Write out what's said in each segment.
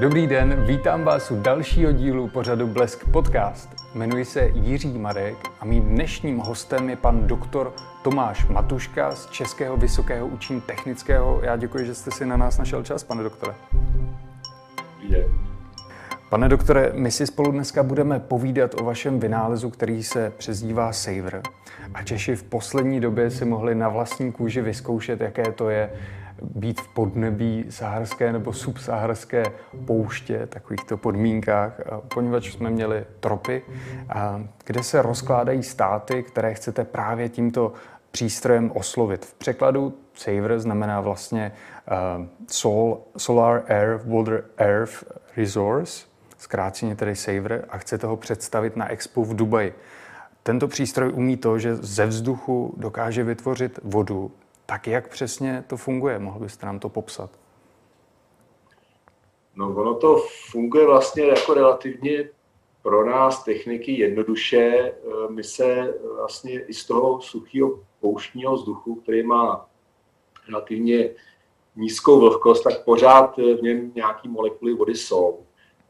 Dobrý den, vítám vás u dalšího dílu pořadu Blesk Podcast. Jmenuji se Jiří Marek a mým dnešním hostem je pan doktor Tomáš Matuška z Českého vysokého učení technického. Já děkuji, že jste si na nás našel čas, pane doktore. Je. Pane doktore, my si spolu dneska budeme povídat o vašem vynálezu, který se přezdívá Saver. A Češi v poslední době si mohli na vlastní kůži vyzkoušet, jaké to je být v podnebí saharské nebo subsaharské pouště, takovýchto podmínkách, poněvadž jsme měli tropy, kde se rozkládají státy, které chcete právě tímto přístrojem oslovit. V překladu SAVER znamená vlastně Sol, Solar Air Water Earth Resource, zkráceně tedy SAVER, a chcete ho představit na Expo v Dubaji. Tento přístroj umí to, že ze vzduchu dokáže vytvořit vodu, tak jak přesně to funguje? Mohl byste nám to popsat? No ono to funguje vlastně jako relativně pro nás techniky jednoduše. Eh, my se vlastně i z toho suchého pouštního vzduchu, který má relativně nízkou vlhkost, tak pořád v něm nějaké molekuly vody jsou.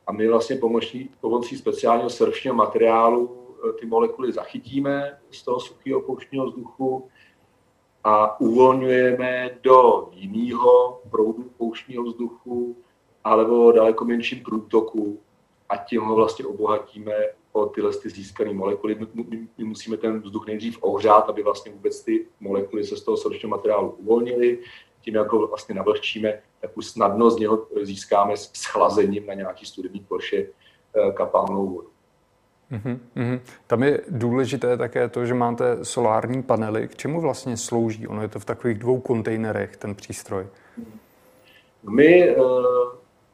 A my vlastně pomocí, pomocí speciálního surfního materiálu eh, ty molekuly zachytíme z toho suchého pouštního vzduchu, a uvolňujeme do jiného proudu pouštního vzduchu alebo daleko menším průtoku a tím ho vlastně obohatíme o tyhle ty získané molekuly. My, musíme ten vzduch nejdřív ohřát, aby vlastně vůbec ty molekuly se z toho srdečního materiálu uvolnily. Tím, jak ho vlastně navlhčíme, tak už snadno z něho získáme s na nějaký studený ploše eh, kapalnou vodu. Mm-hmm. Tam je důležité také to, že máte solární panely. K čemu vlastně slouží? Ono je to v takových dvou kontejnerech, ten přístroj. My eh,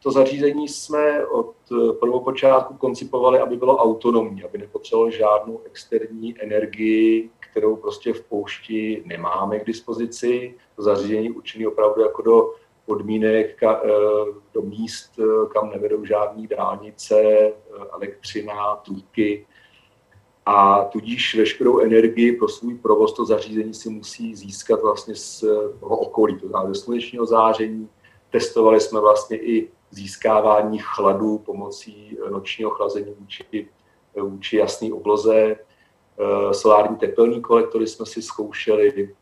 to zařízení jsme od eh, prvopočátku koncipovali, aby bylo autonomní, aby nepotřebovalo žádnou externí energii, kterou prostě v poušti nemáme k dispozici. To zařízení určené opravdu jako do podmínek, eh, do míst, eh, kam nevedou žádné dálnice, eh, elektřina, trubky. A tudíž veškerou energii pro svůj provoz to zařízení si musí získat vlastně z toho okolí, to znamená ze slunečního záření. Testovali jsme vlastně i získávání chladu pomocí nočního chlazení vůči, vůči jasné obloze. Solární tepelní kolektory jsme si zkoušeli,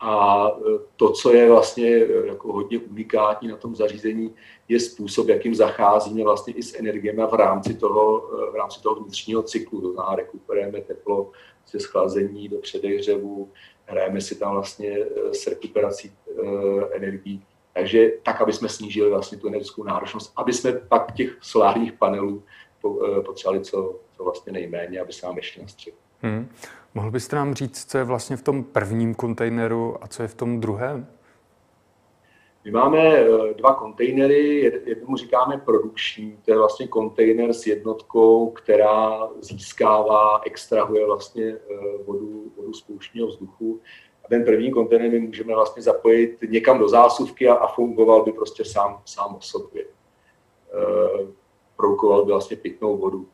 a e, to, co je vlastně e, jako hodně unikátní na tom zařízení, je způsob, jakým zacházíme vlastně i s energiemi v rámci toho, e, v rámci toho vnitřního cyklu. To znamená, rekuperujeme teplo ze schlazení do předehřevu, hrajeme si tam vlastně s rekuperací energií. Takže tak, aby jsme snížili vlastně tu energetickou náročnost, aby jsme pak těch solárních panelů potřebovali co, co vlastně nejméně, aby se nám ještě na střechu. Hmm. Mohl byste nám říct, co je vlastně v tom prvním kontejneru a co je v tom druhém? My máme eh, dva kontejnery, jednomu říkáme produkční, to je vlastně kontejner s jednotkou, která získává, extrahuje vlastně eh, vodu, vodu z pouštního vzduchu. A ten první kontejner my můžeme vlastně zapojit někam do zásuvky a, a fungoval by prostě sám, sám o sobě. E, produkoval by vlastně pitnou vodu.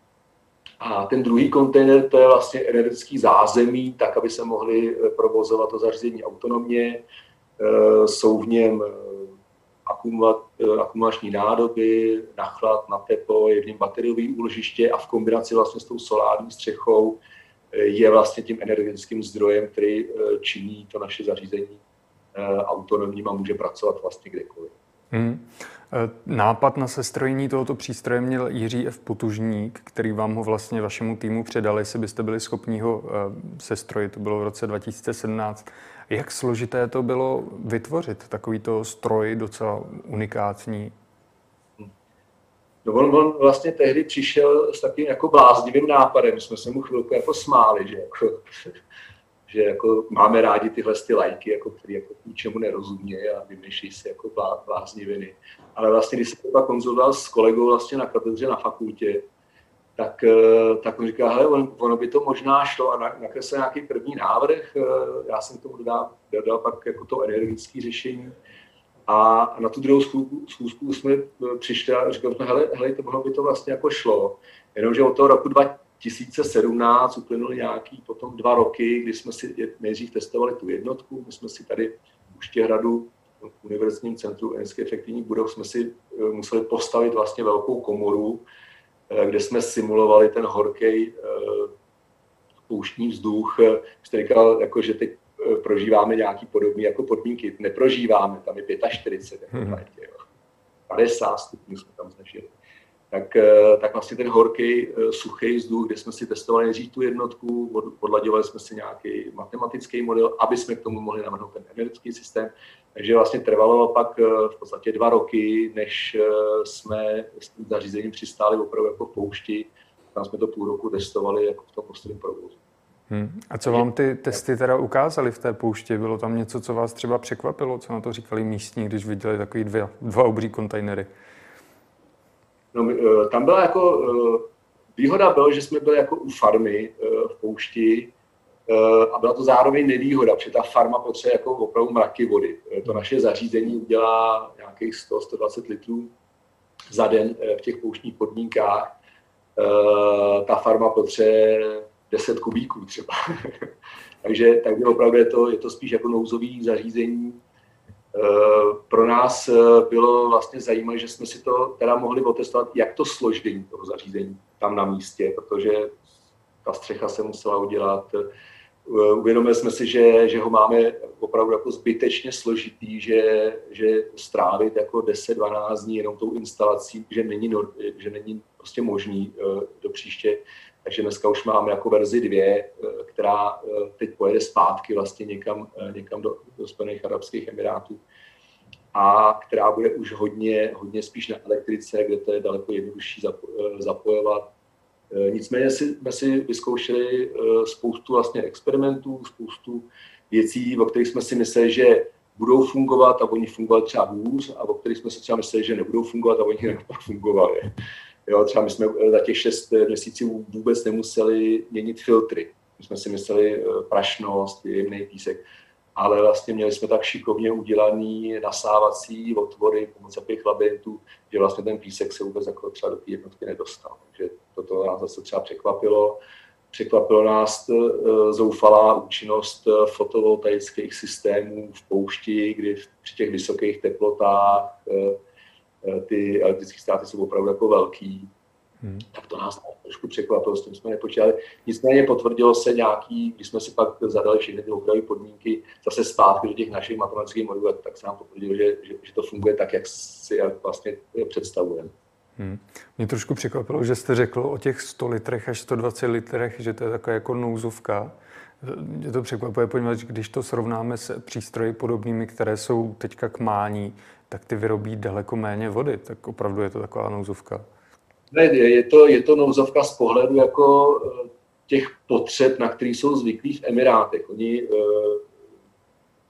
A ten druhý kontejner, to je vlastně energetický zázemí, tak, aby se mohli eh, provozovat to zařízení autonomně. Eh, jsou v něm eh, akumulační nádoby, na chlad, na teplo, je v něm bateriové úložiště a v kombinaci vlastně s tou solární střechou je vlastně tím energetickým zdrojem, který činí to naše zařízení autonomním a může pracovat vlastně kdekoliv. Hmm. Eh, nápad na sestrojení tohoto přístroje měl Jiří F. Potužník, který vám ho vlastně vašemu týmu předal, jestli byste byli schopni ho eh, sestrojit. To bylo v roce 2017. Jak složité to bylo vytvořit takovýto stroj docela unikátní? No on, on vlastně tehdy přišel s takým jako bláznivým nápadem. My jsme se mu chvilku jako smáli, že jako že jako máme rádi tyhle ty lajky, jako, které jako ničemu nerozumí a vymýšlí si jako blázniviny. Ale vlastně, když jsem to konzultoval s kolegou vlastně na katedře na fakultě, tak, eh, tak on říká, hele, on, ono by to možná šlo a nakreslil nějaký první návrh, eh, já jsem tomu dodal, dodal pak jako to energetické řešení a na tu druhou schůzku jsme eh, přišli a říkali jsme, hele, hele, to ono by to vlastně jako šlo, jenomže od toho roku 2017 uplynuly nějaký potom dva roky, kdy jsme si nejdřív testovali tu jednotku, my jsme si tady v Uštěhradu univerzitním centru energeticky efektivních budov jsme si museli postavit vlastně velkou komoru, kde jsme simulovali ten horký pouštní vzduch. Jste říkal, jako, že teď prožíváme nějaký podobný jako podmínky. Neprožíváme, tam je 45, jako hmm. 50 stupňů jsme tam zažili tak, eh, tak vlastně ten horký, eh, suchý vzduch, kde jsme si testovali nejdřív tu jednotku, podlaďovali jsme si nějaký matematický model, aby jsme k tomu mohli navrhnout ten energetický systém. Takže vlastně trvalo pak eh, v podstatě dva roky, než jsme s tím zařízením přistáli opravdu jako v poušti. Tam jsme to půl roku testovali jako v tom posledním provozu. Hmm. A co vám ty testy teda ukázaly v té poušti? Bylo tam něco, co vás třeba překvapilo? Co na to říkali místní, když viděli takový dvě, dva obří kontejnery? No, eh, tam byla jako, eh, výhoda byla, že jsme byli jako u farmy eh, v poušti a byla to zároveň nevýhoda, protože ta farma potřebuje jako opravdu mraky vody. To naše zařízení udělá nějakých 100-120 litrů za den v těch pouštních podmínkách. Ta farma potřebuje 10 kubíků třeba. takže, takže opravdu je to, je to spíš jako nouzový zařízení, pro nás eh, bylo vlastně zajímavé, že jsme si to teda mohli otestovat, jak to složení toho zařízení tam na místě, protože ta střecha se musela udělat. Eh, uvědomili jsme si, že, že ho máme opravdu jako zbytečně složitý, že, že strávit jako 10-12 dní jenom tou instalací, že není, že není prostě možný do příště. Takže dneska už máme jako verzi 2, která teď pojede zpátky vlastně někam, někam do, do Spojených Arabských Emirátů a která bude už hodně, hodně spíš na elektrice, kde to je daleko jednodušší zapojovat. Nicméně jsme si vyzkoušeli spoustu vlastně experimentů, spoustu věcí, o kterých jsme si mysleli, že budou fungovat a oni fungovali třeba hůř a o kterých jsme si třeba mysleli, že nebudou fungovat a oni naopak fungovali. Jo, třeba my jsme za těch šest měsíců vůbec nemuseli měnit filtry. My jsme si mysleli e, prašnost, jemný písek ale vlastně měli jsme tak šikovně udělaný nasávací otvory pomocí těch labirintů, že vlastně ten písek se vůbec jako třeba do té jednotky nedostal. Takže toto nás zase třeba překvapilo. Překvapilo nás zoufalá účinnost fotovoltaických systémů v poušti, kdy při těch vysokých teplotách ty elektrické státy jsou opravdu jako velký Hmm. Tak to nás trošku překvapilo, s tím jsme nepočítali. Nicméně potvrdilo se nějaký, když jsme si pak zadali všechny ty opravy podmínky zase zpátky do těch našich matematických modulů, tak se nám potvrdilo, že, že, že to funguje tak, jak si jak vlastně představujeme. Hmm. Mě trošku překvapilo, že jste řekl o těch 100 litrech až 120 litrech, že to je taková jako nouzovka. Mě to překvapuje, poněvadž když to srovnáme s přístroji podobnými, které jsou teďka k mání, tak ty vyrobí daleko méně vody. Tak opravdu je to taková nouzovka. Ne, je to, je to nouzovka z pohledu jako eh, těch potřeb, na které jsou zvyklí v Emirátech. Oni, eh,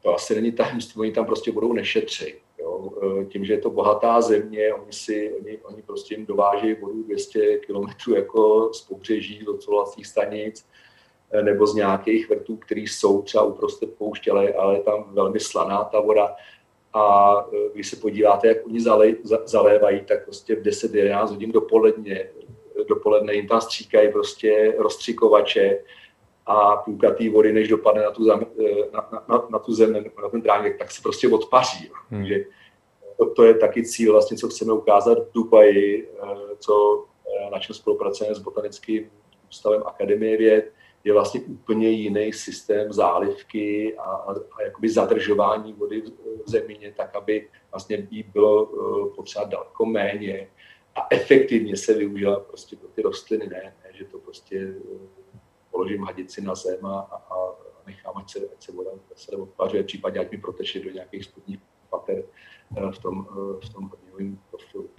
to asi není tajemství, oni tam prostě budou nešetřit. Jo. Eh, tím, že je to bohatá země, oni, si, oni, oni prostě jim dovážejí vodu 200 km jako z pobřeží do vlastních stanic, nebo z nějakých vrtů, které jsou třeba uprostřed pouště, ale, ale je tam velmi slaná ta voda a e, když se podíváte, jak oni zalej, zalévají, tak prostě v 10-11 hodin dopoledne, dopoledne jim tam stříkají prostě rozstřikovače a půlka té vody, než dopadne na tu, zem, e, na, na, na tu zem, na ten dránek, tak se prostě odpaří. Hmm. Takže to, to, je taky cíl, vlastně, co chceme ukázat v Dubaji, e, co, na čem spolupracujeme s Botanickým ústavem Akademie věd, vlastně úplně jiný systém zálivky a, a, a jakoby zadržování vody v zemině, tak aby vlastně jí bylo uh, potřeba daleko méně a efektivně se využila prostě pro ty rostliny, ne, ne že to prostě uh, položím hadici na zem a, a, a nechám, ať se, ať se voda se odpařuje, případně ať mi proteče do nějakých spodních pater uh, v tom, uh, v tom hodňovém profilu.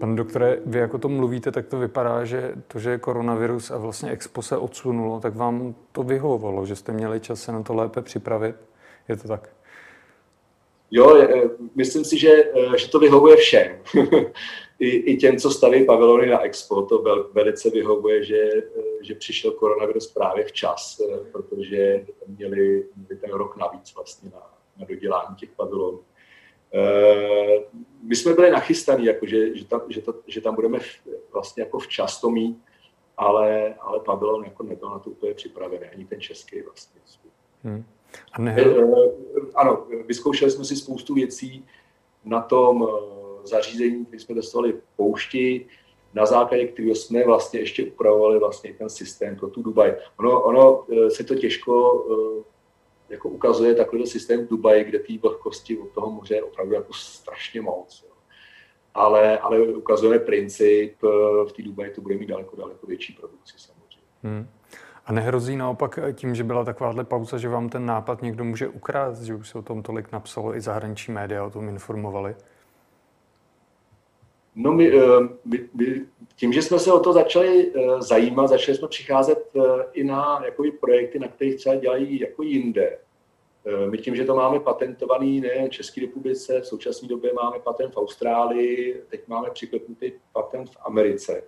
Pane doktore, vy jako to mluvíte, tak to vypadá, že to, že je koronavirus a vlastně expo se odsunulo, tak vám to vyhovovalo, že jste měli čas se na to lépe připravit? Je to tak? Jo, myslím si, že, že to vyhovuje všem. I, I těm, co staví pavilony na expo, to vel, velice vyhovuje, že, že přišel koronavirus právě včas, protože měli, měli ten rok navíc vlastně na, na dodělání těch pavilonů. My jsme byli nachystaní, jako že, že, tam, že, to, že tam budeme vlastně jako včas to mít, ale, ale Babylon jako nebyl na to úplně připravený, ani ten český vlastně. Hmm. A ne... Ano, vyzkoušeli jsme si spoustu věcí na tom zařízení, které jsme testovali v poušti, na základě kterého jsme vlastně ještě upravovali vlastně ten systém pro tu Dubaj. Ono, ono eh, se to těžko eh, jako ukazuje takový systém v Dubaji, kde té vlhkosti od toho moře je opravdu jako strašně moc. Jo. Ale, ale ukazujeme princip, v té Dubaji to bude mít daleko, daleko větší produkci samozřejmě. Hmm. A nehrozí naopak tím, že byla takováhle pauza, že vám ten nápad někdo může ukrást, že už se o tom tolik napsalo, i zahraniční média o tom informovali? No my, eh, my, my, tím, že jsme se o to začali eh, zajímat, začali jsme přicházet eh, i na jakoby, projekty, na kterých třeba dělají jako jinde. My tím, že to máme patentovaný ne v České republice, v současné době máme patent v Austrálii, teď máme přiklepnutý patent v Americe.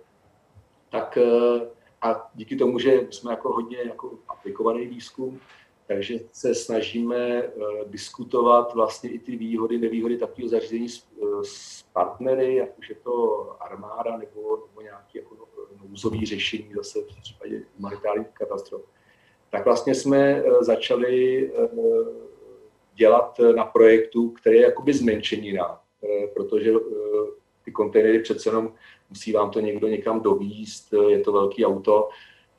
Tak a díky tomu, že jsme jako hodně jako aplikovaný výzkum, takže se snažíme diskutovat vlastně i ty výhody, nevýhody takového zařízení s, s partnery, jak už je to armáda nebo, nebo nějaké jako nouzové řešení zase v případě humanitárních katastrof, tak vlastně jsme eh, začali eh, dělat na projektu, který je jakoby zmenšenina, eh, protože ty kontejnery přece jenom musí vám to někdo někam dovíst, je to velký auto,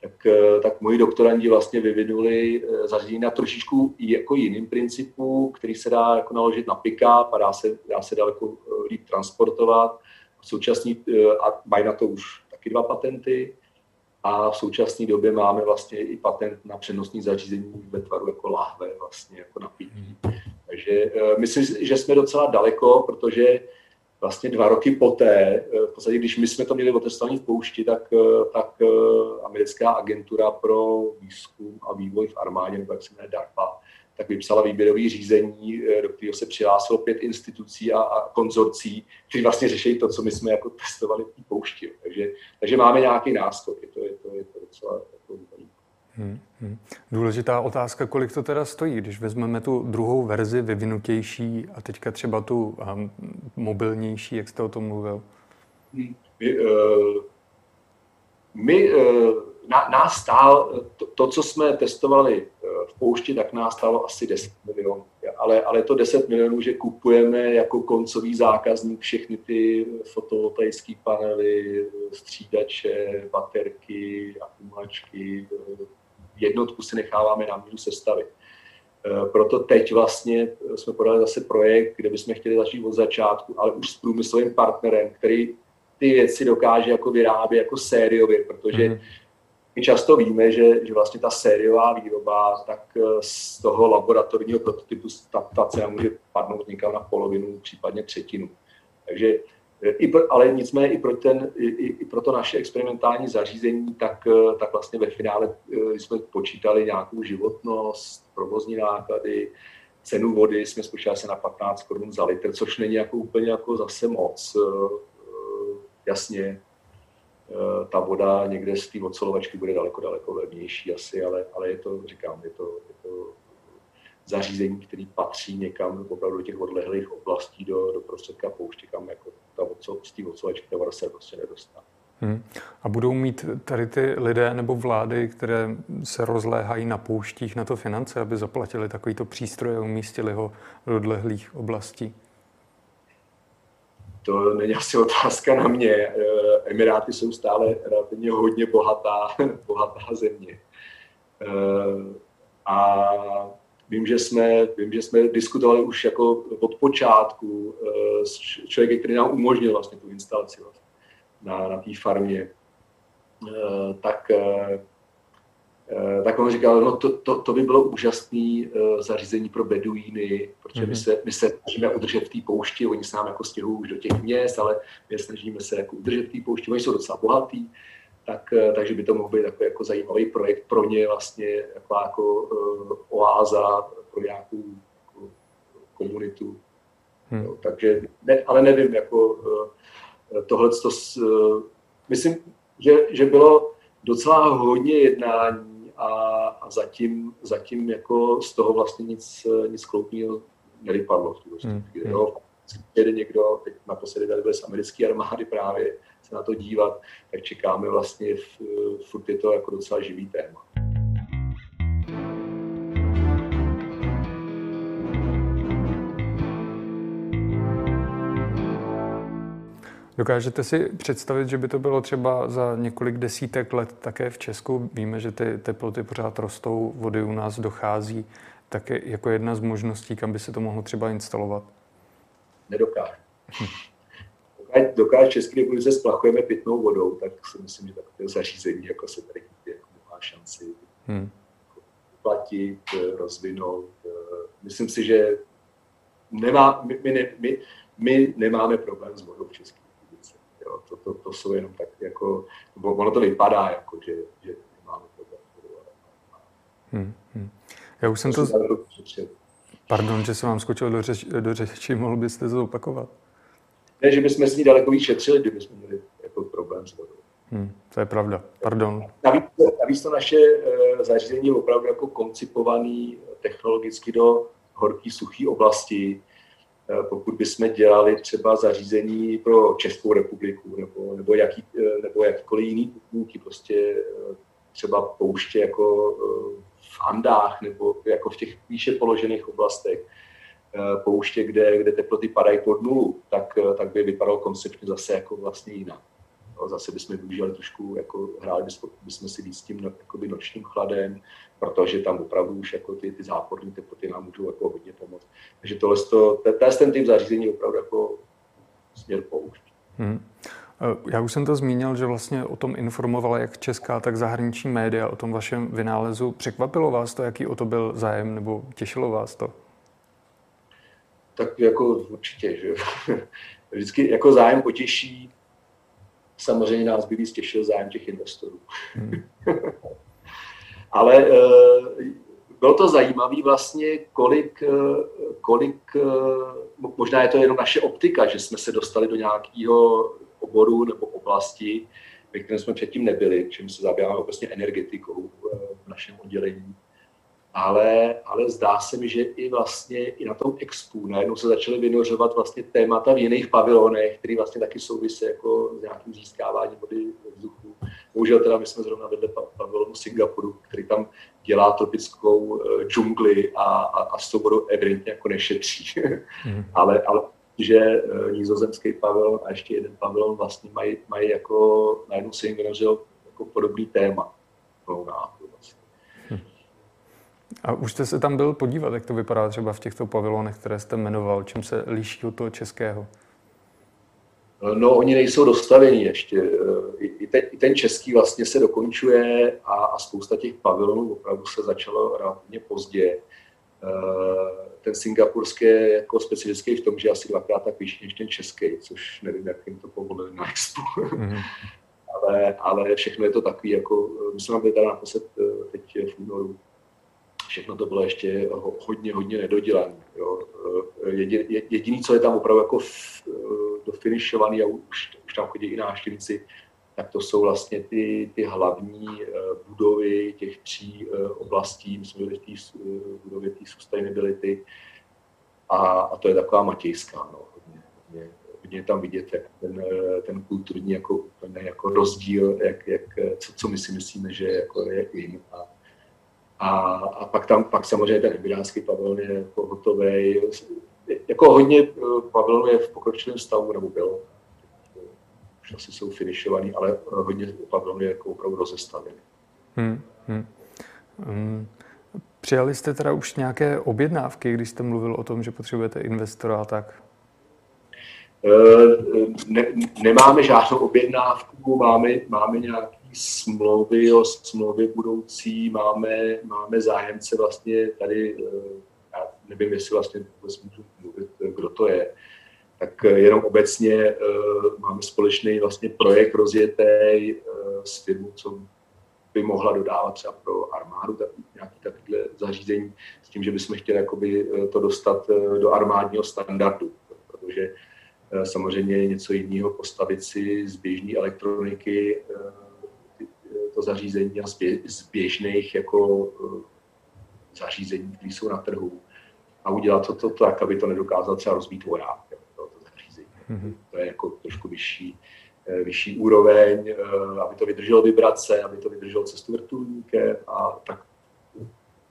tak, eh, tak moji doktorandi vlastně vyvinuli eh, zařízení na trošičku jako jiným principu, který se dá jako naložit na pick-up a dá se, dá se daleko eh, líp transportovat. V současný, a mají na to už taky dva patenty. A v současné době máme vlastně i patent na přenosní zařízení ve tvaru jako láhve, vlastně jako na pití. Mhm. Takže myslím, že jsme docela daleko, protože vlastně dva roky poté, eh, v podstatě, když my jsme to měli otestovaný v poušti, tak, eh, tak eh, americká agentura pro výzkum a vývoj v armádě, nebo jak se jmenuje DARPA, tak vypsala výběrový řízení, do kterého se přihlásilo pět institucí a, a konzorcí, kteří vlastně řeší to, co my jsme jako testovali v té poušti. Takže, takže máme nějaký náskok, je to, je to, je to docela Hmm, hmm. Důležitá otázka, kolik to teda stojí, když vezmeme tu druhou verzi, vyvinutější a teďka třeba tu um, mobilnější, jak jste o tom mluvil? My, uh, my uh, na, nás stál, to, to, co jsme testovali uh, v poušti, tak nás stálo asi 10 milionů. Ale, ale to 10 milionů, že kupujeme jako koncový zákazník všechny ty fotovoltaické panely, střídače, baterky, akumulačky, jednotku si necháváme na míru sestavit. E, proto teď vlastně jsme podali zase projekt, kde bychom chtěli začít od začátku, ale už s průmyslovým partnerem, který ty věci dokáže jako vyrábět jako sériově, protože mm. my často víme, že, že vlastně ta sériová výroba, tak e, z toho laboratorního prototypu ta, ta cena může padnout někam na polovinu, případně třetinu. Takže i pro, ale nicméně i pro, ten, i, i pro to naše experimentální zařízení, tak, eh, tak vlastně ve finále eh, jsme počítali nějakou životnost, provozní náklady, cenu vody jsme spočítali se na 15 korun za litr, což není jako úplně jako zase moc. Eh, jasně, ta voda někde z té ocelovačky bude daleko, daleko levnější asi, ale, ale je to, říkám, je to, je to zařízení, který patří někam opravdu do těch odlehlých oblastí, do, do prostředka pouště, kam jako ta ocel, z té oceláčky ta voda se prostě nedostane. Hmm. A budou mít tady ty lidé nebo vlády, které se rozléhají na pouštích na to finance, aby zaplatili takovýto přístroj a umístili ho do odlehlých oblastí? To není asi otázka na mě. Eh, Emiráty jsou stále relativně hodně bohatá, bohatá země. Eh, a Vím, že jsme, vím, že jsme diskutovali už jako od počátku uh, s člověkem, který nám umožnil vlastně tu instalaci vlastně na, na té farmě. Uh, tak, uh, tak on říkal, no to, to, to by bylo úžasné zařízení pro beduíny, protože mm-hmm. my, mhm. se, my se snažíme udržet v té poušti, oni se nám jako stěhují už do těch měst, ale my snažíme se jako udržet v té poušti, oni jsou docela bohatý, tak, eh, takže by to mohl být takový jako zajímavý projekt pro ně vlastně jako, jako uh, oáza pro nějakou jako, komunitu. Hmm. No, takže, ne, ale nevím, jako uh, tohle to, uh, myslím, že, že bylo docela hodně jednání a, a zatím, zatím jako z toho vlastně nic, nic kloupního nevypadlo v hmm. chvíli. Hmm. jede někdo, teď naposledy tady byl z americké armády právě se na to dívat, tak čekáme vlastně, furt je to jako docela živý téma. Dokážete si představit, že by to bylo třeba za několik desítek let také v Česku? Víme, že ty teploty pořád rostou, vody u nás dochází. Tak jako jedna z možností, kam by se to mohlo třeba instalovat? Nedokáže. Hm. Dokáže, dokáže České republice splachujeme pitnou vodou, tak si myslím, že takové zařízení jako se tady jako má šanci hmm. platit, rozvinout. Myslím si, že nemá, my, my, ne, my, my nemáme problém s vodou v České Jo, to, to, to, jsou jenom tak jako, ono to vypadá jako, že, že nemáme problém. Hmm, hmm. Já už jsem to... Pardon, že jsem vám skočil do, řeč, do řeči, mohl byste to zopakovat? Ne, že bychom s ní daleko víc šetřili, kdybychom měli jako problém s vodou. Hmm, to je pravda, pardon. Navíc, navíc to naše uh, zařízení je opravdu jako koncipovaný technologicky do horký, suchý oblasti, Eh, pokud bychom dělali třeba zařízení pro Českou republiku nebo, nebo, jaký, eh, nebo jakýkoliv jiný podmínky, prostě eh, třeba pouště jako v Andách nebo jako v těch výše položených oblastech, pouště, kde, kde teploty padají pod nulu, tak, tak by vypadalo konceptně zase jako vlastně jinak. No, zase bychom využívali trošku, jako hráli bychom si víc s tím jakoby nočním chladem, protože tam opravdu už jako ty, ty záporní teploty nám můžou jako hodně pomoct. Takže tohle, to, ten typ zařízení opravdu jako směr poušť. Hmm. Já už jsem to zmínil, že vlastně o tom informovala jak česká, tak zahraniční média o tom vašem vynálezu. Překvapilo vás to, jaký o to byl zájem, nebo těšilo vás to? Tak jako určitě, že vždycky jako zájem potěší samozřejmě nás by víc těšil zájem těch investorů. Hmm. Ale eh, bylo to zajímavé vlastně, kolik, eh, kolik, eh, možná je to jenom naše optika, že jsme se dostali do nějakého oboru nebo oblasti, ve kterém jsme předtím nebyli, čím se zabýváme vlastně energetikou v našem oddělení ale, ale zdá se mi, že i vlastně i na tom expu najednou se začaly vynořovat vlastně témata v jiných pavilonech, které vlastně taky souvisí jako s nějakým získáváním vody ve vzduchu. Bohužel teda my jsme zrovna vedle pavilonu Singapuru, který tam dělá tropickou uh, džungli a, a, a s tou vodou evidentně jako nešetří. Mm. ale, ale že uh, nizozemský pavilon a ještě jeden pavilon vlastně mají, mají jako, najednou se jim vynořil jako podobný téma. No, a už jste se tam byl podívat, jak to vypadá třeba v těchto pavilonech, které jste jmenoval, čím se liší od toho českého? No, oni nejsou dostavení ještě. I ten, i ten český vlastně se dokončuje a, a spousta těch pavilonů opravdu se začalo relativně pozdě. Ten singapurský je jako specifický v tom, že asi dvakrát tak vyšší než ten český, což nevím, jak jim to povolili na expo. Mm-hmm. ale, ale všechno je to takový, jako, my jsme byli tady naposled teď v únoru, všechno to bylo ještě hodně, hodně nedodělané. Jediný, jediný, co je tam opravdu jako dofinišovaný a už, už tam chodí i návštěvníci, tak to jsou vlastně ty, ty hlavní eh, budovy těch tří eh, oblastí, my jsme byli v té eh, budově té sustainability a, a to je taková matějská, no, hodně, hodně, hodně tam vidět jak ten, ten kulturní jako, jako rozdíl, jak, jak, co, co my si myslíme, že jako je jim a, a, a pak tam, pak samozřejmě ten emigrátský pavilon je jako hotový. Jako hodně eh, pavilonů je v pokročilém stavu, nebo bylo. Už asi jsou finišovaný, ale hodně pavilonů je jako opravdu rozestavený. Hmm, hmm. Um, přijali jste teda už nějaké objednávky, když jste mluvil o tom, že potřebujete investora a tak? Eh, ne, nemáme žádnou objednávku, máme, máme nějaký smlouvy o smlouvy budoucí, máme, máme zájemce vlastně tady, eh, já nevím, jestli vlastně vůbec můžu mluvit, kdo to je, tak jenom obecně uh, máme společný vlastně projekt rozjetý s firmou, co by mohla dodávat třeba pro armádu tak, nějaký takovýhle zařízení s tím, že bychom chtěli jakoby, to dostat do armádního standardu, protože samozřejmě něco jiného postavit si z běžné elektroniky to zařízení a z běžných jako eh, zařízení, které jsou na trhu a udělat to, to tak, aby to nedokázal třeba rozbít voják. Mm-hmm. To je jako trošku vyšší, eh, vyšší úroveň, eh, aby to vydrželo vibrace, aby to vydrželo cestu vrtulníkem a tak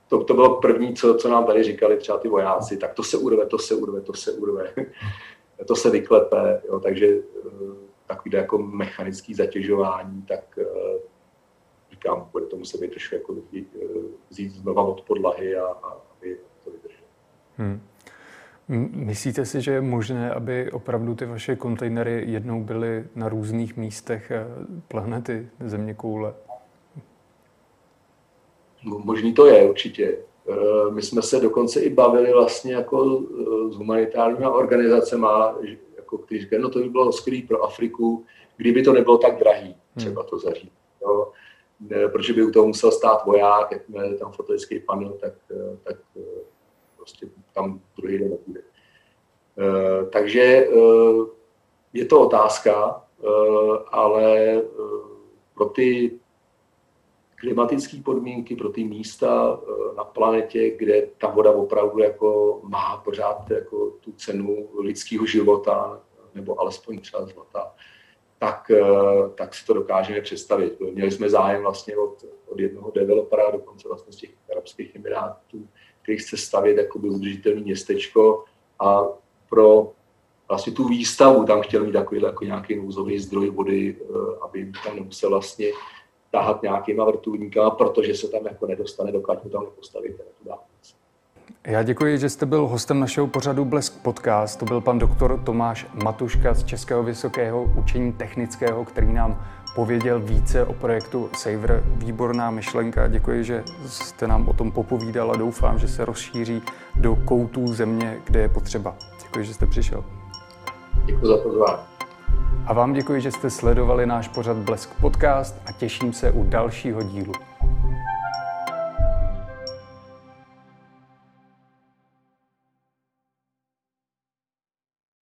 to, to bylo první, co, co nám tady říkali třeba ty vojáci, tak to se urve, to se urve, to se urve, to se vyklepe, jo, takže takový jako mechanický zatěžování, tak říkám, bude to muset být trošku jako vzít znova od podlahy a, a aby to vydrželo. Hmm. Myslíte si, že je možné, aby opravdu ty vaše kontejnery jednou byly na různých místech eh, planety, země koule? Možný to je určitě. Eh, my jsme se dokonce i bavili vlastně jako eh, s humanitárními organizacemi, jako říkají, no to by bylo skvělé pro Afriku, kdyby to nebylo tak drahý, třeba to zařídit. No, protože by u toho musel stát voják, jakmile tam fotografický panel, tak, tak prostě tam druhý den nebude. Eh, takže eh, je to otázka, eh, ale pro ty klimatické podmínky, pro ty místa na planetě, kde ta voda opravdu jako má pořád jako tu cenu lidského života, nebo alespoň třeba zlata, tak, tak si to dokážeme představit. Měli jsme zájem vlastně od, od jednoho developera, dokonce vlastně z těch arabských emirátů, který chce stavět jakoby udržitelné městečko a pro vlastně tu výstavu tam chtěl mít takový jako nějaký nouzový zdroj vody, eh, aby tam nemusel vlastně tahat nějakýma vrtulníkama, protože se tam jako nedostane, dokud mu tam nepostaví tu. Já děkuji, že jste byl hostem našeho pořadu Blesk Podcast. To byl pan doktor Tomáš Matuška z Českého vysokého učení technického, který nám pověděl více o projektu Saver. Výborná myšlenka. Děkuji, že jste nám o tom popovídal a doufám, že se rozšíří do koutů země, kde je potřeba. Děkuji, že jste přišel. Děkuji za pozvání. A vám děkuji, že jste sledovali náš pořad Blesk Podcast a těším se u dalšího dílu.